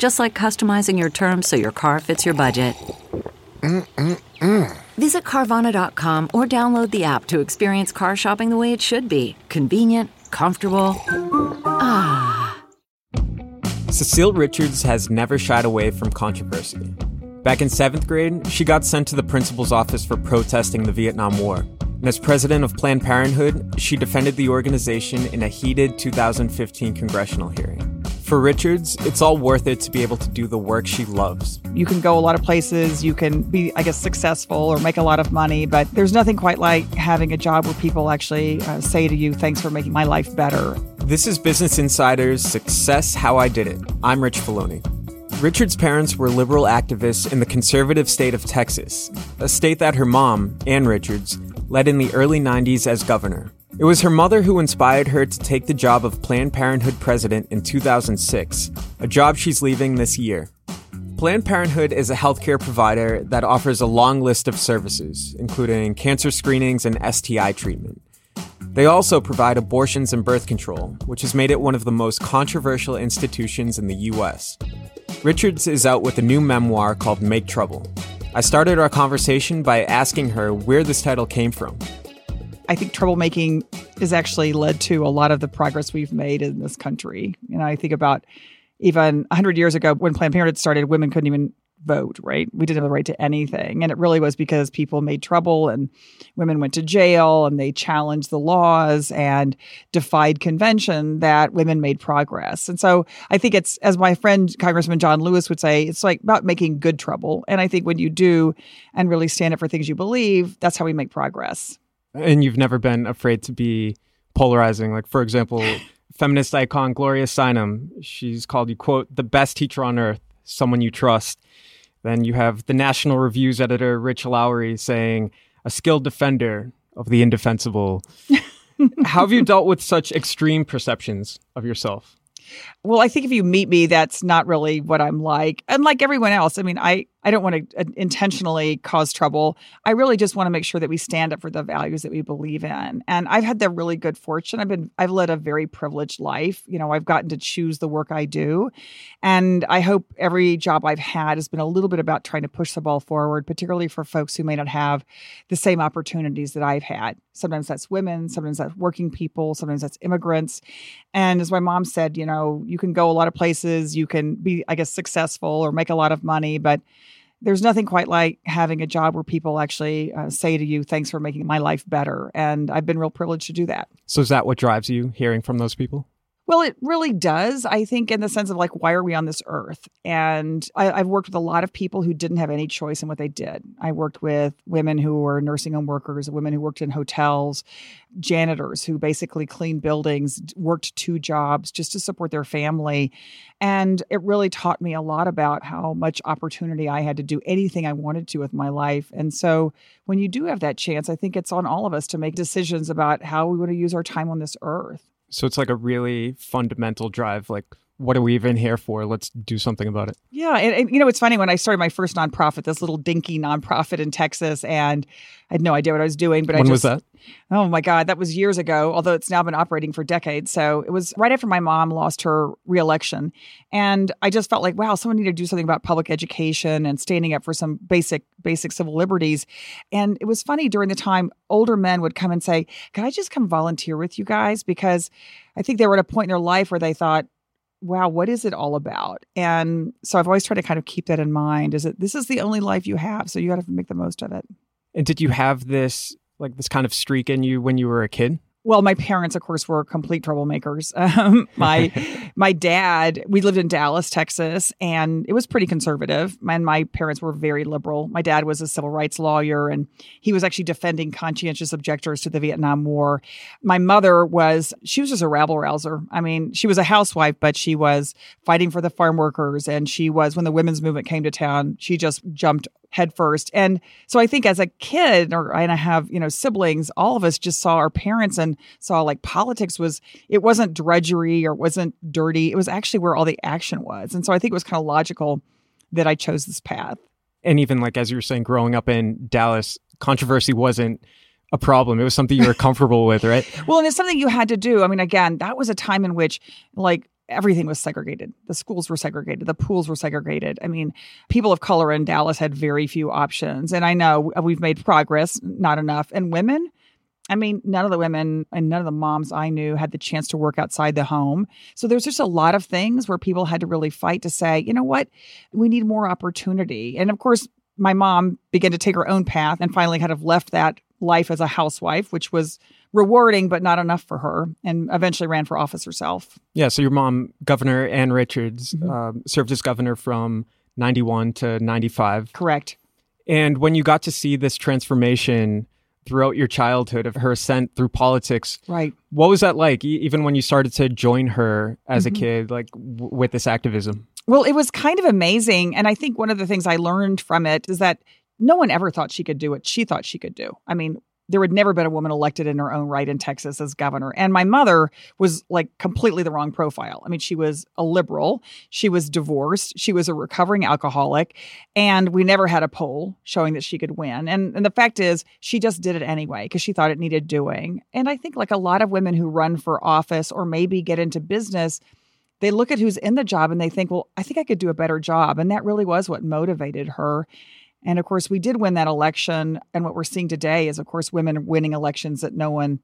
Just like customizing your terms so your car fits your budget. Mm-mm-mm. Visit Carvana.com or download the app to experience car shopping the way it should be convenient, comfortable. Ah. Cecile Richards has never shied away from controversy. Back in seventh grade, she got sent to the principal's office for protesting the Vietnam War. And as president of Planned Parenthood, she defended the organization in a heated 2015 congressional hearing. For Richards, it's all worth it to be able to do the work she loves. You can go a lot of places, you can be, I guess, successful or make a lot of money, but there's nothing quite like having a job where people actually uh, say to you, Thanks for making my life better. This is Business Insider's Success How I Did It. I'm Rich Feloni. Richard's parents were liberal activists in the conservative state of Texas, a state that her mom, Ann Richards, led in the early 90s as governor. It was her mother who inspired her to take the job of Planned Parenthood president in 2006, a job she's leaving this year. Planned Parenthood is a healthcare provider that offers a long list of services, including cancer screenings and STI treatment. They also provide abortions and birth control, which has made it one of the most controversial institutions in the US. Richards is out with a new memoir called Make Trouble. I started our conversation by asking her where this title came from. I think troublemaking has actually led to a lot of the progress we've made in this country. You know, I think about even 100 years ago when Planned Parenthood started, women couldn't even vote, right? We didn't have the right to anything. And it really was because people made trouble and women went to jail and they challenged the laws and defied convention that women made progress. And so I think it's, as my friend Congressman John Lewis would say, it's like about making good trouble. And I think when you do and really stand up for things you believe, that's how we make progress and you've never been afraid to be polarizing. Like, for example, feminist icon Gloria Steinem, she's called you, quote, the best teacher on earth, someone you trust. Then you have the National Reviews editor, Rich Lowry, saying, a skilled defender of the indefensible. How have you dealt with such extreme perceptions of yourself? Well, I think if you meet me, that's not really what I'm like. And like everyone else, I mean, I I don't want to uh, intentionally cause trouble. I really just want to make sure that we stand up for the values that we believe in. And I've had the really good fortune. I've been I've led a very privileged life. You know, I've gotten to choose the work I do. And I hope every job I've had has been a little bit about trying to push the ball forward, particularly for folks who may not have the same opportunities that I've had. Sometimes that's women, sometimes that's working people, sometimes that's immigrants. And as my mom said, you know, you can go a lot of places, you can be I guess successful or make a lot of money, but there's nothing quite like having a job where people actually uh, say to you, Thanks for making my life better. And I've been real privileged to do that. So, is that what drives you hearing from those people? Well, it really does. I think, in the sense of like, why are we on this earth? And I, have worked with a lot of people who didn't have any choice in what they did. I worked with women who were nursing home workers, women who worked in hotels, janitors who basically cleaned buildings, worked two jobs just to support their family. And it really taught me a lot about how much opportunity I had to do anything I wanted to with my life. And so, when you do have that chance, I think it's on all of us to make decisions about how we want to use our time on this earth. So it's like a really fundamental drive. Like, what are we even here for? Let's do something about it. Yeah. And, and, you know, it's funny when I started my first nonprofit, this little dinky nonprofit in Texas, and I had no idea what I was doing. But when I just, was that? Oh my God, that was years ago, although it's now been operating for decades. So it was right after my mom lost her reelection. And I just felt like, wow, someone needed to do something about public education and standing up for some basic, basic civil liberties. And it was funny during the time, older men would come and say, Can I just come volunteer with you guys? Because I think they were at a point in their life where they thought, wow, what is it all about? And so I've always tried to kind of keep that in mind is that this is the only life you have. So you got to make the most of it. And did you have this, like this kind of streak in you when you were a kid? Well, my parents, of course, were complete troublemakers. Um, my my dad, we lived in Dallas, Texas, and it was pretty conservative. And my parents were very liberal. My dad was a civil rights lawyer, and he was actually defending conscientious objectors to the Vietnam War. My mother was she was just a rabble rouser. I mean, she was a housewife, but she was fighting for the farm workers, and she was when the women's movement came to town. She just jumped headfirst. And so I think as a kid, or and I have, you know, siblings, all of us just saw our parents and saw like politics was, it wasn't drudgery or wasn't dirty. It was actually where all the action was. And so I think it was kind of logical that I chose this path. And even like, as you were saying, growing up in Dallas, controversy wasn't a problem. It was something you were comfortable with, right? Well, and it's something you had to do. I mean, again, that was a time in which like everything was segregated. The schools were segregated, the pools were segregated. I mean, people of color in Dallas had very few options. And I know uh, we've made progress, not enough. And women, I mean, none of the women and none of the moms I knew had the chance to work outside the home. So there's just a lot of things where people had to really fight to say, you know what, we need more opportunity. And of course, my mom began to take her own path and finally kind of left that life as a housewife, which was rewarding, but not enough for her, and eventually ran for office herself. Yeah. So your mom, Governor Ann Richards, mm-hmm. uh, served as governor from 91 to 95. Correct. And when you got to see this transformation throughout your childhood of her ascent through politics, right? What was that like? even when you started to join her as mm-hmm. a kid, like w- with this activism. Well, it was kind of amazing, and I think one of the things I learned from it is that no one ever thought she could do what she thought she could do. I mean, there had never been a woman elected in her own right in Texas as governor. And my mother was like completely the wrong profile. I mean, she was a liberal, she was divorced, she was a recovering alcoholic, and we never had a poll showing that she could win. And, and the fact is, she just did it anyway because she thought it needed doing. And I think, like a lot of women who run for office or maybe get into business, they look at who's in the job and they think, well, I think I could do a better job. And that really was what motivated her. And of course, we did win that election. And what we're seeing today is, of course, women winning elections that no one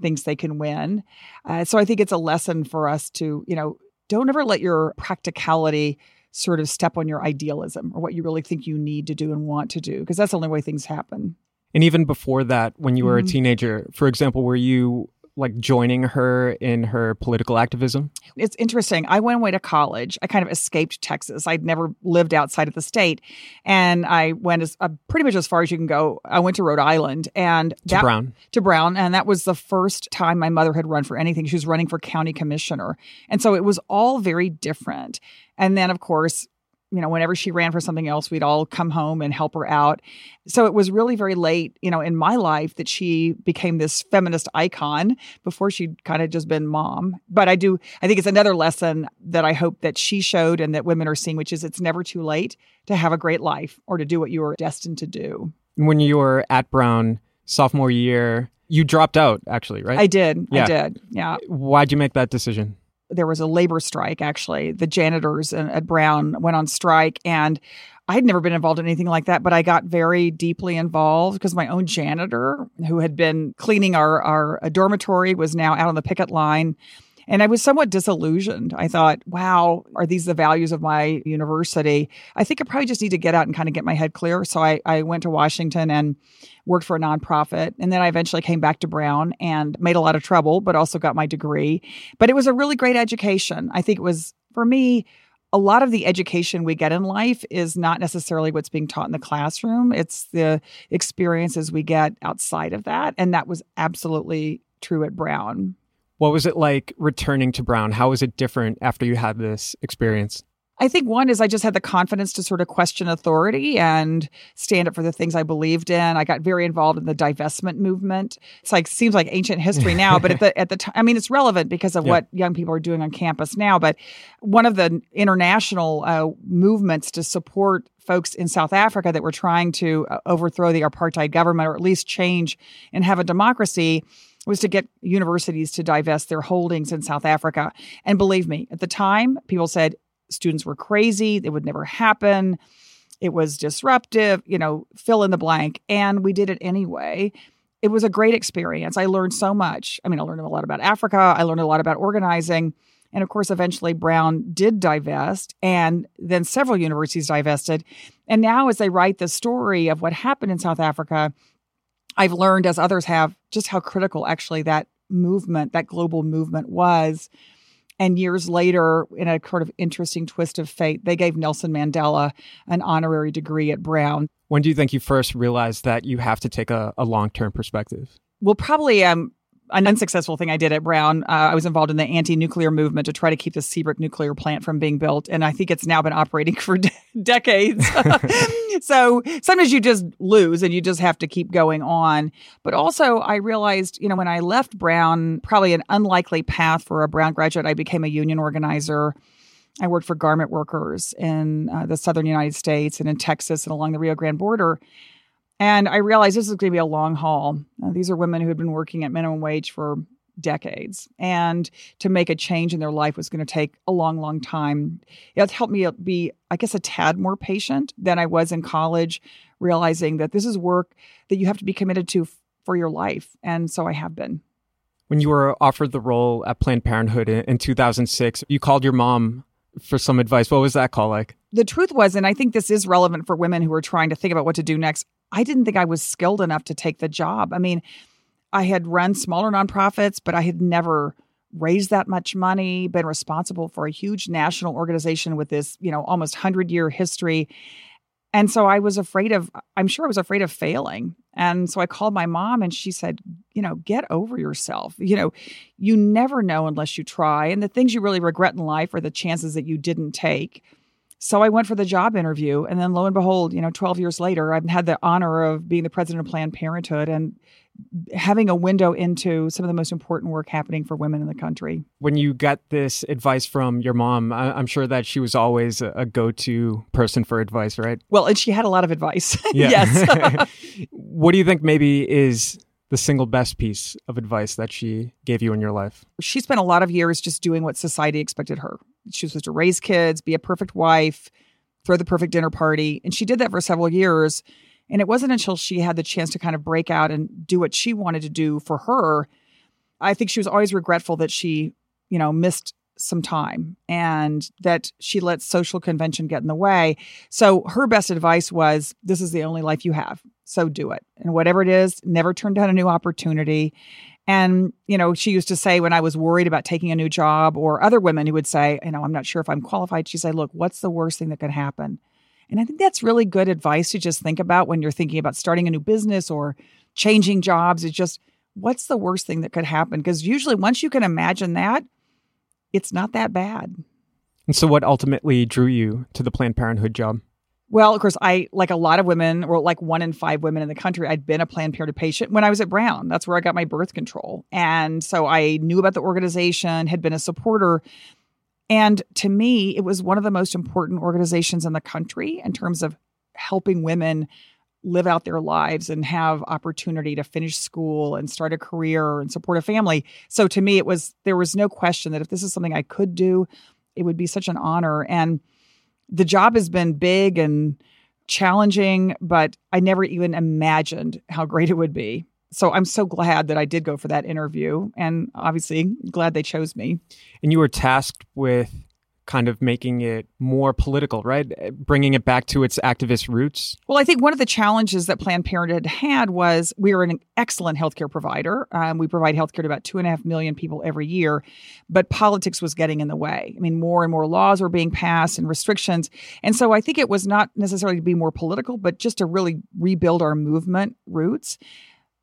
thinks they can win. Uh, so I think it's a lesson for us to, you know, don't ever let your practicality sort of step on your idealism or what you really think you need to do and want to do, because that's the only way things happen. And even before that, when you were mm-hmm. a teenager, for example, were you like joining her in her political activism? It's interesting. I went away to college. I kind of escaped Texas. I'd never lived outside of the state, and I went as uh, pretty much as far as you can go. I went to Rhode Island and to Brown. To Brown, and that was the first time my mother had run for anything. She was running for county commissioner, and so it was all very different. And then, of course, you know, whenever she ran for something else, we'd all come home and help her out. So it was really very late, you know, in my life that she became this feminist icon before she'd kind of just been mom. But I do, I think it's another lesson that I hope that she showed and that women are seeing, which is it's never too late to have a great life or to do what you were destined to do. When you were at Brown sophomore year, you dropped out actually, right? I did. Yeah. I did. Yeah. Why'd you make that decision? There was a labor strike actually. The janitors at brown went on strike and i had never been involved in anything like that but i got very deeply involved because my own janitor who had been cleaning our, our uh, dormitory was now out on the picket line and I was somewhat disillusioned. I thought, wow, are these the values of my university? I think I probably just need to get out and kind of get my head clear. So I, I went to Washington and worked for a nonprofit. And then I eventually came back to Brown and made a lot of trouble, but also got my degree. But it was a really great education. I think it was, for me, a lot of the education we get in life is not necessarily what's being taught in the classroom. It's the experiences we get outside of that. And that was absolutely true at Brown. What was it like returning to Brown? How was it different after you had this experience? I think one is I just had the confidence to sort of question authority and stand up for the things I believed in. I got very involved in the divestment movement. It's like seems like ancient history now, but at the at the time, I mean, it's relevant because of yeah. what young people are doing on campus now. But one of the international uh, movements to support folks in South Africa that were trying to uh, overthrow the apartheid government or at least change and have a democracy was to get universities to divest their holdings in South Africa. And believe me, at the time, people said students were crazy, it would never happen. It was disruptive, you know, fill in the blank. And we did it anyway. It was a great experience. I learned so much. I mean, I learned a lot about Africa, I learned a lot about organizing. And of course, eventually Brown did divest, and then several universities divested. And now, as they write the story of what happened in South Africa, I've learned, as others have, just how critical actually that movement, that global movement was. And years later, in a sort of interesting twist of fate, they gave Nelson Mandela an honorary degree at Brown. When do you think you first realized that you have to take a, a long term perspective? Well, probably um, an unsuccessful thing I did at Brown. Uh, I was involved in the anti-nuclear movement to try to keep the Seabrook nuclear plant from being built, and I think it's now been operating for de- decades. so sometimes you just lose, and you just have to keep going on. But also, I realized, you know, when I left Brown, probably an unlikely path for a Brown graduate. I became a union organizer. I worked for garment workers in uh, the southern United States and in Texas and along the Rio Grande border. And I realized this is going to be a long haul. Uh, these are women who had been working at minimum wage for decades. And to make a change in their life was going to take a long, long time. It helped me be, I guess, a tad more patient than I was in college, realizing that this is work that you have to be committed to f- for your life. And so I have been. When you were offered the role at Planned Parenthood in, in 2006, you called your mom for some advice. What was that call like? The truth was, and I think this is relevant for women who are trying to think about what to do next. I didn't think I was skilled enough to take the job. I mean, I had run smaller nonprofits, but I had never raised that much money, been responsible for a huge national organization with this, you know, almost 100 year history. And so I was afraid of, I'm sure I was afraid of failing. And so I called my mom and she said, you know, get over yourself. You know, you never know unless you try. And the things you really regret in life are the chances that you didn't take. So I went for the job interview. And then lo and behold, you know, 12 years later, I've had the honor of being the president of Planned Parenthood and having a window into some of the most important work happening for women in the country. When you got this advice from your mom, I'm sure that she was always a go to person for advice, right? Well, and she had a lot of advice. yes. what do you think maybe is the single best piece of advice that she gave you in your life? She spent a lot of years just doing what society expected her. She was supposed to raise kids, be a perfect wife, throw the perfect dinner party. And she did that for several years. And it wasn't until she had the chance to kind of break out and do what she wanted to do for her. I think she was always regretful that she, you know, missed some time and that she let social convention get in the way. So her best advice was this is the only life you have. So do it. And whatever it is, never turn down a new opportunity. And, you know, she used to say when I was worried about taking a new job, or other women who would say, you know, I'm not sure if I'm qualified, she'd say, look, what's the worst thing that could happen? And I think that's really good advice to just think about when you're thinking about starting a new business or changing jobs. Is just what's the worst thing that could happen? Because usually, once you can imagine that, it's not that bad. And so, what ultimately drew you to the Planned Parenthood job? Well, of course, I, like a lot of women, or like one in five women in the country, I'd been a Planned Parenthood patient when I was at Brown. That's where I got my birth control. And so I knew about the organization, had been a supporter. And to me, it was one of the most important organizations in the country in terms of helping women live out their lives and have opportunity to finish school and start a career and support a family. So to me, it was, there was no question that if this is something I could do, it would be such an honor. And the job has been big and challenging, but I never even imagined how great it would be. So I'm so glad that I did go for that interview and obviously glad they chose me. And you were tasked with kind of making it more political, right? Bringing it back to its activist roots. Well, I think one of the challenges that Planned Parenthood had was we were an excellent healthcare provider. Um, we provide healthcare to about two and a half million people every year, but politics was getting in the way. I mean, more and more laws were being passed and restrictions. And so I think it was not necessarily to be more political, but just to really rebuild our movement roots.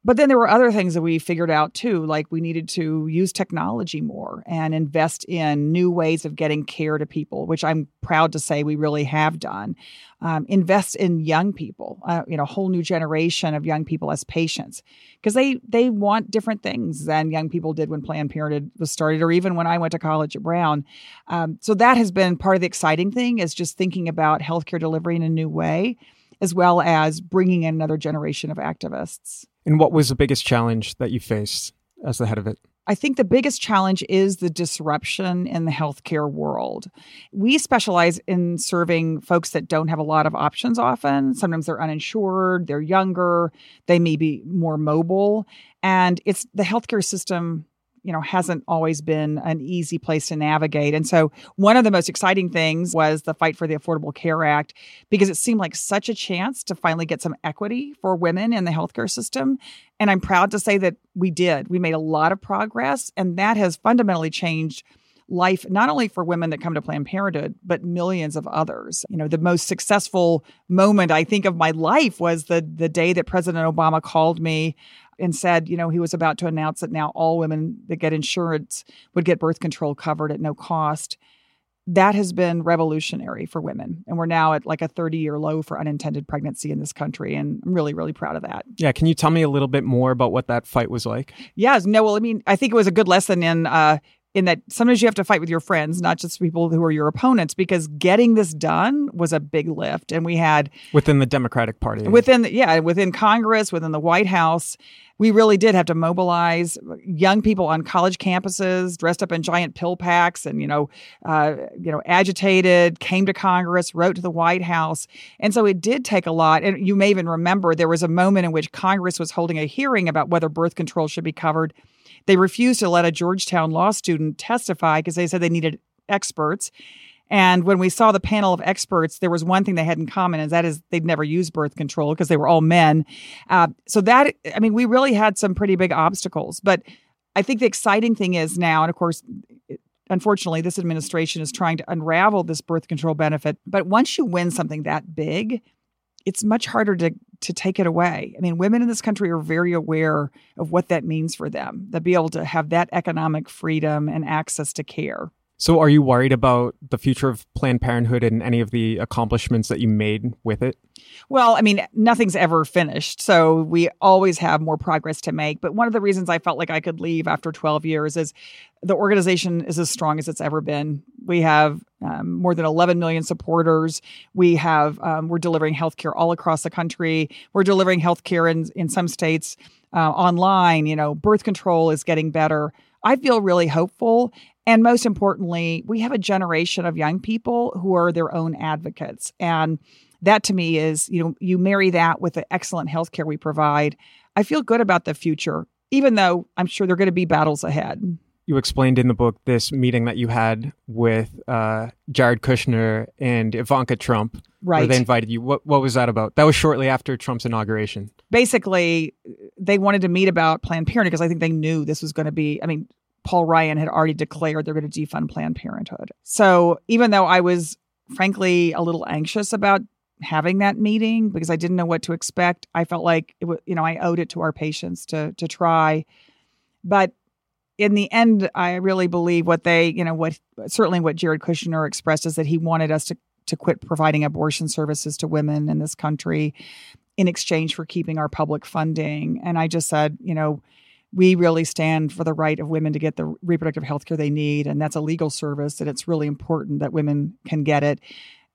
But then there were other things that we figured out too, like we needed to use technology more and invest in new ways of getting care to people, which I'm proud to say we really have done. Um, invest in young people, uh, you know, a whole new generation of young people as patients, because they they want different things than young people did when Planned Parenthood was started, or even when I went to college at Brown. Um, so that has been part of the exciting thing is just thinking about healthcare delivery in a new way, as well as bringing in another generation of activists. And what was the biggest challenge that you faced as the head of it? I think the biggest challenge is the disruption in the healthcare world. We specialize in serving folks that don't have a lot of options often. Sometimes they're uninsured, they're younger, they may be more mobile. And it's the healthcare system you know, hasn't always been an easy place to navigate. And so, one of the most exciting things was the fight for the Affordable Care Act because it seemed like such a chance to finally get some equity for women in the healthcare system. And I'm proud to say that we did. We made a lot of progress, and that has fundamentally changed life not only for women that come to Planned Parenthood, but millions of others. You know, the most successful moment I think of my life was the the day that President Obama called me and said, you know, he was about to announce that now all women that get insurance would get birth control covered at no cost. That has been revolutionary for women. And we're now at like a 30 year low for unintended pregnancy in this country. And I'm really, really proud of that. Yeah. Can you tell me a little bit more about what that fight was like? Yes. No, well, I mean, I think it was a good lesson in uh, in that sometimes you have to fight with your friends, not just people who are your opponents, because getting this done was a big lift. And we had within the Democratic Party, within the, yeah, within Congress, within the White House, we really did have to mobilize young people on college campuses dressed up in giant pill packs and you know, uh, you know, agitated, came to Congress, wrote to the White House, and so it did take a lot. And you may even remember there was a moment in which Congress was holding a hearing about whether birth control should be covered they refused to let a Georgetown law student testify because they said they needed experts. And when we saw the panel of experts, there was one thing they had in common, and that is they'd never used birth control because they were all men. Uh, so that, I mean, we really had some pretty big obstacles. But I think the exciting thing is now, and of course, unfortunately, this administration is trying to unravel this birth control benefit. But once you win something that big, it's much harder to to take it away. I mean, women in this country are very aware of what that means for them. To be able to have that economic freedom and access to care. So, are you worried about the future of Planned Parenthood and any of the accomplishments that you made with it? Well, I mean, nothing's ever finished. So, we always have more progress to make. But one of the reasons I felt like I could leave after 12 years is the organization is as strong as it's ever been. We have um, more than 11 million supporters. We have, um, we're delivering healthcare all across the country. We're delivering healthcare in, in some states uh, online. You know, birth control is getting better. I feel really hopeful. And most importantly, we have a generation of young people who are their own advocates. And that to me is, you know, you marry that with the excellent healthcare we provide. I feel good about the future, even though I'm sure there are going to be battles ahead. You explained in the book this meeting that you had with uh, Jared Kushner and Ivanka Trump. Right. they invited you. What, what was that about? That was shortly after Trump's inauguration. Basically, they wanted to meet about Planned Parenthood because I think they knew this was going to be, I mean, Paul Ryan had already declared they're going to defund Planned Parenthood. So even though I was frankly a little anxious about having that meeting because I didn't know what to expect, I felt like it was, you know, I owed it to our patients to to try. But in the end, I really believe what they, you know, what certainly what Jared Kushner expressed is that he wanted us to to quit providing abortion services to women in this country in exchange for keeping our public funding. And I just said, you know, we really stand for the right of women to get the reproductive health care they need. And that's a legal service, and it's really important that women can get it.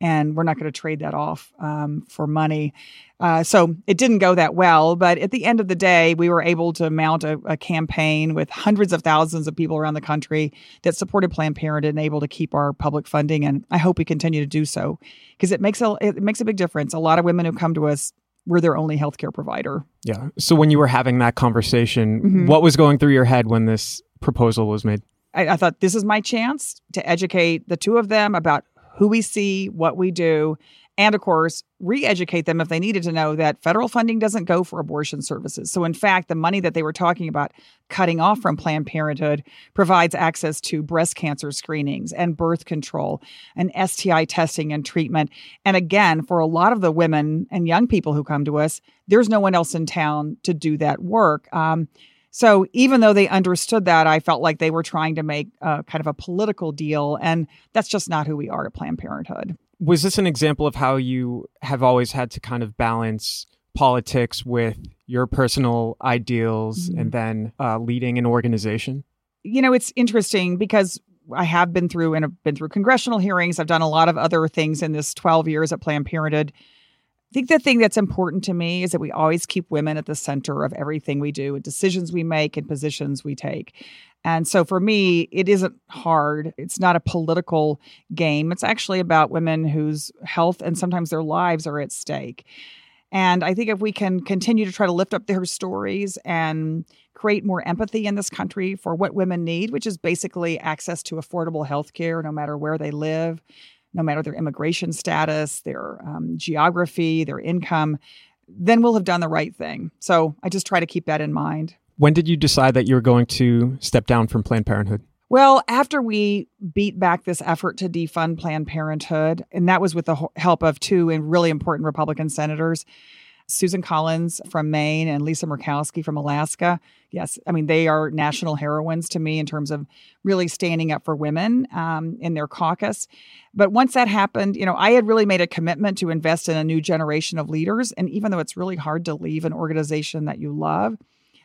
And we're not going to trade that off um, for money. Uh, so it didn't go that well. But at the end of the day, we were able to mount a, a campaign with hundreds of thousands of people around the country that supported Planned Parenthood and able to keep our public funding. And I hope we continue to do so because it makes a it makes a big difference. A lot of women who come to us we're their only healthcare provider. Yeah. So when you were having that conversation, mm-hmm. what was going through your head when this proposal was made? I, I thought this is my chance to educate the two of them about who we see, what we do, and of course, re educate them if they needed to know that federal funding doesn't go for abortion services. So, in fact, the money that they were talking about cutting off from Planned Parenthood provides access to breast cancer screenings and birth control and STI testing and treatment. And again, for a lot of the women and young people who come to us, there's no one else in town to do that work. Um, so even though they understood that, I felt like they were trying to make a, kind of a political deal, and that's just not who we are at Planned Parenthood was this an example of how you have always had to kind of balance politics with your personal ideals mm-hmm. and then uh, leading an organization? You know, it's interesting because I have been through and have been through congressional hearings. I've done a lot of other things in this 12 years at Planned Parenthood. I think the thing that's important to me is that we always keep women at the center of everything we do, and decisions we make, and positions we take. And so for me, it isn't hard. It's not a political game. It's actually about women whose health and sometimes their lives are at stake. And I think if we can continue to try to lift up their stories and create more empathy in this country for what women need, which is basically access to affordable health care no matter where they live, no matter their immigration status, their um, geography, their income, then we'll have done the right thing. So I just try to keep that in mind. When did you decide that you were going to step down from Planned Parenthood? Well, after we beat back this effort to defund Planned Parenthood, and that was with the help of two really important Republican senators, Susan Collins from Maine and Lisa Murkowski from Alaska. Yes, I mean, they are national heroines to me in terms of really standing up for women um, in their caucus. But once that happened, you know, I had really made a commitment to invest in a new generation of leaders. And even though it's really hard to leave an organization that you love,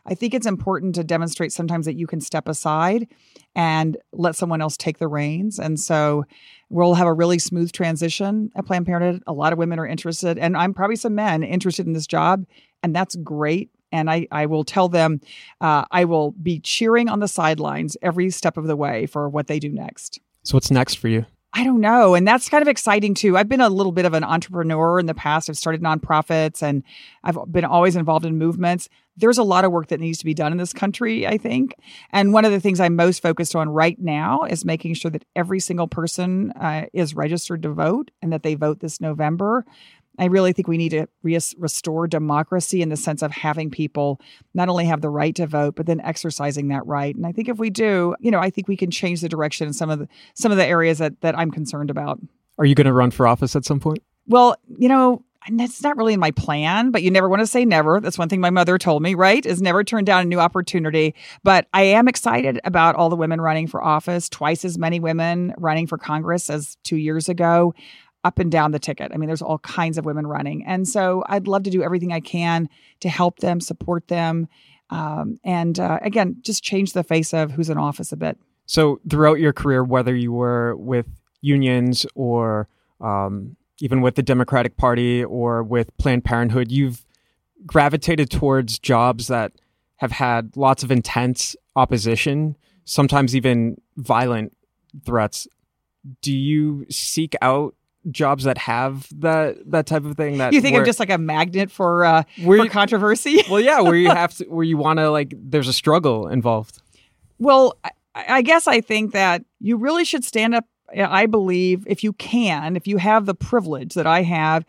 I think it's important to demonstrate sometimes that you can step aside and let someone else take the reins. And so we'll have a really smooth transition at Planned Parenthood. A lot of women are interested, and I'm probably some men interested in this job, and that's great. And I, I will tell them uh, I will be cheering on the sidelines every step of the way for what they do next. So, what's next for you? I don't know. And that's kind of exciting too. I've been a little bit of an entrepreneur in the past. I've started nonprofits and I've been always involved in movements. There's a lot of work that needs to be done in this country, I think. And one of the things I'm most focused on right now is making sure that every single person uh, is registered to vote and that they vote this November. I really think we need to re- restore democracy in the sense of having people not only have the right to vote, but then exercising that right. And I think if we do, you know, I think we can change the direction in some of the some of the areas that that I'm concerned about. Are you going to run for office at some point? Well, you know, that's not really in my plan, but you never want to say never. That's one thing my mother told me, right? Is never turn down a new opportunity. But I am excited about all the women running for office, twice as many women running for Congress as two years ago up and down the ticket. I mean, there's all kinds of women running. And so I'd love to do everything I can to help them, support them, um, and uh, again, just change the face of who's in office a bit. So throughout your career, whether you were with unions or um, even with the Democratic Party or with Planned Parenthood, you've gravitated towards jobs that have had lots of intense opposition, sometimes even violent threats. Do you seek out jobs that have that that type of thing that you think where, I'm just like a magnet for uh for you, controversy? Well yeah where you have to where you want to like there's a struggle involved. Well I, I guess i think that you really should stand up i believe if you can if you have the privilege that i have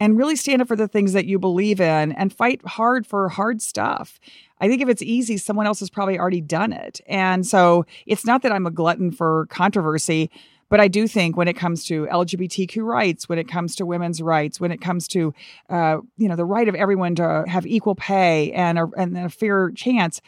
and really stand up for the things that you believe in and fight hard for hard stuff. I think if it's easy, someone else has probably already done it. And so it's not that I'm a glutton for controversy, but I do think when it comes to LGBTQ rights, when it comes to women's rights, when it comes to uh, you know the right of everyone to have equal pay and a, and a fair chance,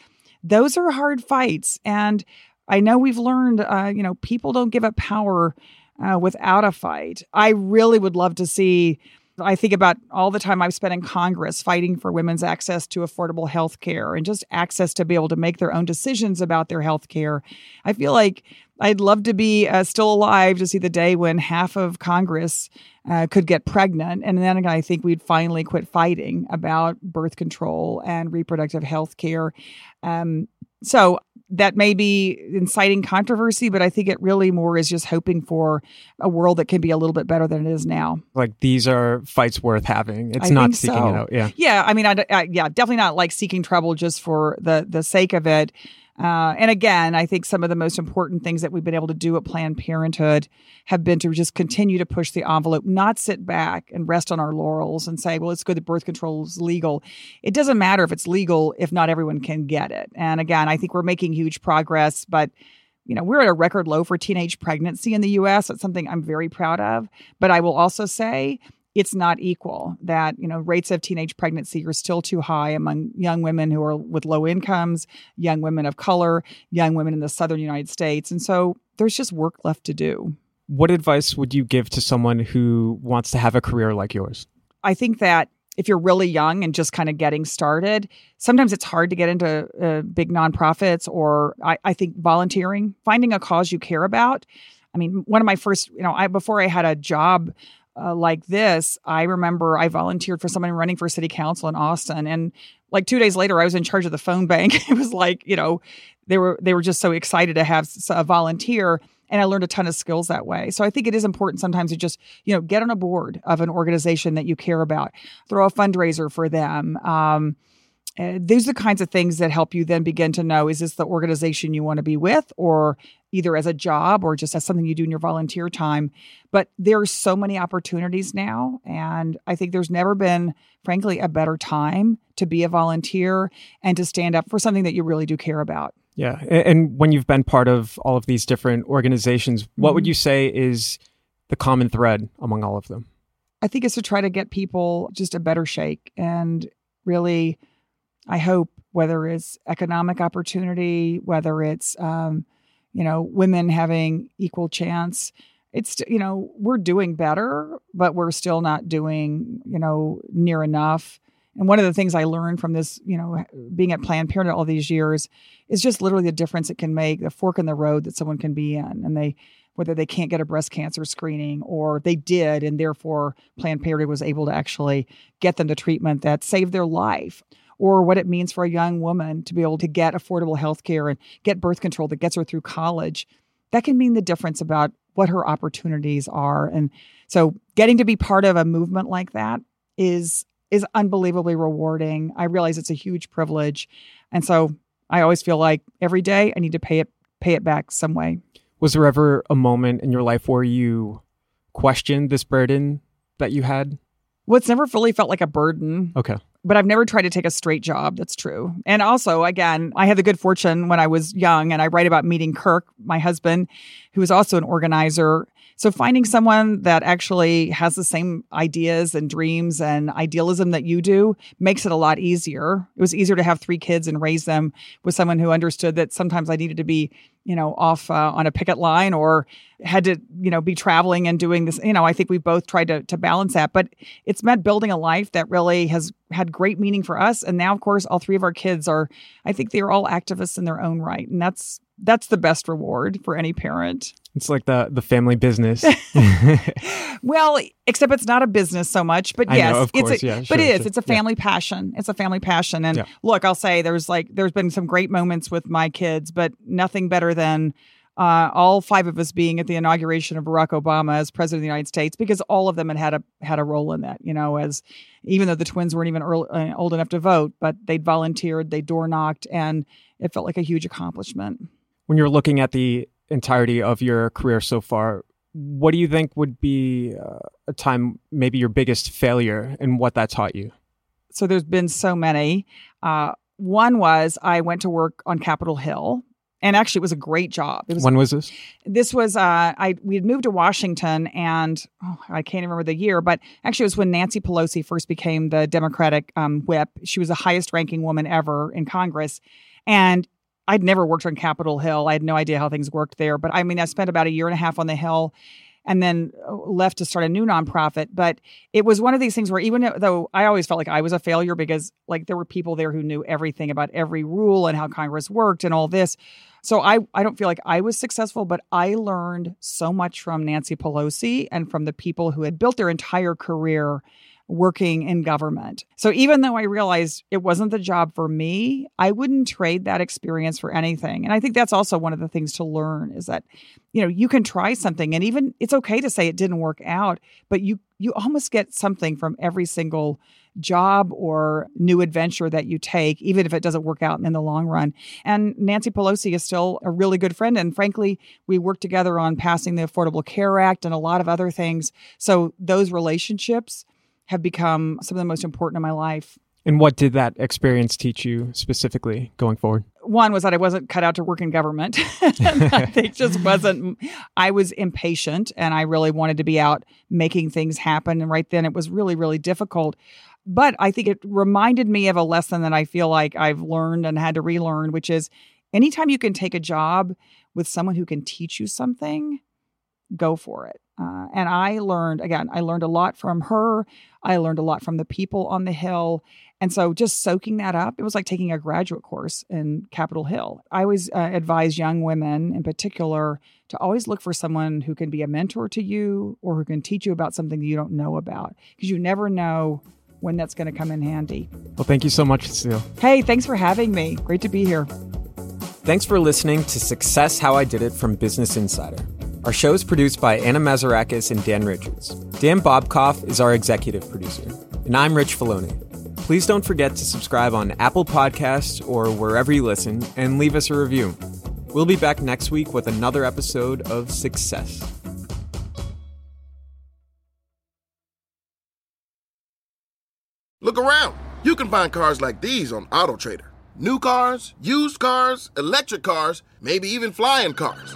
those are hard fights. And I know we've learned, uh, you know, people don't give up power uh, without a fight. I really would love to see I think about all the time I've spent in Congress fighting for women's access to affordable health care and just access to be able to make their own decisions about their health care. I feel like I'd love to be uh, still alive to see the day when half of Congress uh, could get pregnant. And then I think we'd finally quit fighting about birth control and reproductive health care. Um, so that may be inciting controversy, but I think it really more is just hoping for a world that can be a little bit better than it is now. Like these are fights worth having. It's I not seeking so. it out. Yeah. Yeah. I mean, I, I, yeah, definitely not like seeking trouble just for the the sake of it. Uh, and again, I think some of the most important things that we've been able to do at Planned Parenthood have been to just continue to push the envelope, not sit back and rest on our laurels and say, well, it's good that birth control is legal. It doesn't matter if it's legal if not everyone can get it. And again, I think we're making huge progress, but you know, we're at a record low for teenage pregnancy in the US. That's something I'm very proud of. But I will also say it's not equal that you know rates of teenage pregnancy are still too high among young women who are with low incomes young women of color young women in the southern united states. And so there's just work left to do. What advice would you give to someone who wants to have a career like yours? I think that if you're really young and just kind of getting started sometimes it's hard to get into uh, big nonprofits or I, I think volunteering finding a cause you care about. I mean one of my first you know i before i had a job uh, like this, I remember I volunteered for someone running for city council in Austin, and like two days later, I was in charge of the phone bank. it was like you know, they were they were just so excited to have a volunteer, and I learned a ton of skills that way. So I think it is important sometimes to just, you know, get on a board of an organization that you care about, throw a fundraiser for them. Um, uh, these are the kinds of things that help you then begin to know is this the organization you want to be with or either as a job or just as something you do in your volunteer time? But there's so many opportunities now and i think there's never been frankly a better time to be a volunteer and to stand up for something that you really do care about. Yeah and when you've been part of all of these different organizations what mm-hmm. would you say is the common thread among all of them? I think it's to try to get people just a better shake and really I hope, whether it's economic opportunity, whether it's, um, you know, women having equal chance, it's, you know, we're doing better, but we're still not doing, you know, near enough. And one of the things I learned from this, you know, being at Planned Parenthood all these years is just literally the difference it can make, the fork in the road that someone can be in. And they, whether they can't get a breast cancer screening or they did, and therefore Planned Parenthood was able to actually get them the treatment that saved their life or what it means for a young woman to be able to get affordable health care and get birth control that gets her through college, that can mean the difference about what her opportunities are. And so getting to be part of a movement like that is is unbelievably rewarding. I realize it's a huge privilege. And so I always feel like every day I need to pay it pay it back some way. Was there ever a moment in your life where you questioned this burden that you had? Well, it's never fully felt like a burden. Okay but I've never tried to take a straight job. That's true. And also, again, I had the good fortune when I was young, and I write about meeting Kirk, my husband, who is also an organizer. So finding someone that actually has the same ideas and dreams and idealism that you do makes it a lot easier. It was easier to have three kids and raise them with someone who understood that sometimes I needed to be, you know, off uh, on a picket line or had to, you know, be traveling and doing this. You know, I think we both tried to to balance that, but it's meant building a life that really has had great meaning for us. And now, of course, all three of our kids are, I think they're all activists in their own right, and that's that's the best reward for any parent. It's like the the family business. well, except it's not a business so much, but yes, know, it's course, a, yeah, but it is. Sure. It's a family yeah. passion. It's a family passion. And yeah. look, I'll say there's like there's been some great moments with my kids, but nothing better than uh, all five of us being at the inauguration of Barack Obama as president of the United States because all of them had had a had a role in that. You know, as even though the twins weren't even early, uh, old enough to vote, but they'd volunteered, they door knocked, and it felt like a huge accomplishment when you're looking at the entirety of your career so far, what do you think would be uh, a time, maybe your biggest failure, and what that taught you? So there's been so many. Uh, one was I went to work on Capitol Hill, and actually it was a great job. Was, when was this? This was uh, I we had moved to Washington, and oh, I can't remember the year, but actually it was when Nancy Pelosi first became the Democratic um, whip. She was the highest ranking woman ever in Congress, and I'd never worked on Capitol Hill. I had no idea how things worked there. But I mean, I spent about a year and a half on the Hill and then uh, left to start a new nonprofit. But it was one of these things where even though I always felt like I was a failure because like there were people there who knew everything about every rule and how Congress worked and all this. So I, I don't feel like I was successful, but I learned so much from Nancy Pelosi and from the people who had built their entire career working in government. So even though I realized it wasn't the job for me, I wouldn't trade that experience for anything. And I think that's also one of the things to learn is that you know, you can try something and even it's okay to say it didn't work out, but you you almost get something from every single job or new adventure that you take, even if it doesn't work out in the long run. And Nancy Pelosi is still a really good friend. And frankly, we worked together on passing the Affordable Care Act and a lot of other things. So those relationships have become some of the most important in my life. And what did that experience teach you specifically going forward? One was that I wasn't cut out to work in government. I think just wasn't. I was impatient and I really wanted to be out making things happen. And right then it was really, really difficult. But I think it reminded me of a lesson that I feel like I've learned and had to relearn, which is anytime you can take a job with someone who can teach you something, go for it. Uh, and I learned, again, I learned a lot from her. I learned a lot from the people on the Hill. And so just soaking that up, it was like taking a graduate course in Capitol Hill. I always uh, advise young women in particular to always look for someone who can be a mentor to you or who can teach you about something that you don't know about because you never know when that's going to come in handy. Well, thank you so much, Cecile. Hey, thanks for having me. Great to be here. Thanks for listening to Success How I Did It from Business Insider. Our show is produced by Anna Mazarakis and Dan Richards. Dan Bobkoff is our executive producer, and I'm Rich Feloni. Please don't forget to subscribe on Apple Podcasts or wherever you listen and leave us a review. We'll be back next week with another episode of Success. Look around. You can find cars like these on AutoTrader. New cars, used cars, electric cars, maybe even flying cars.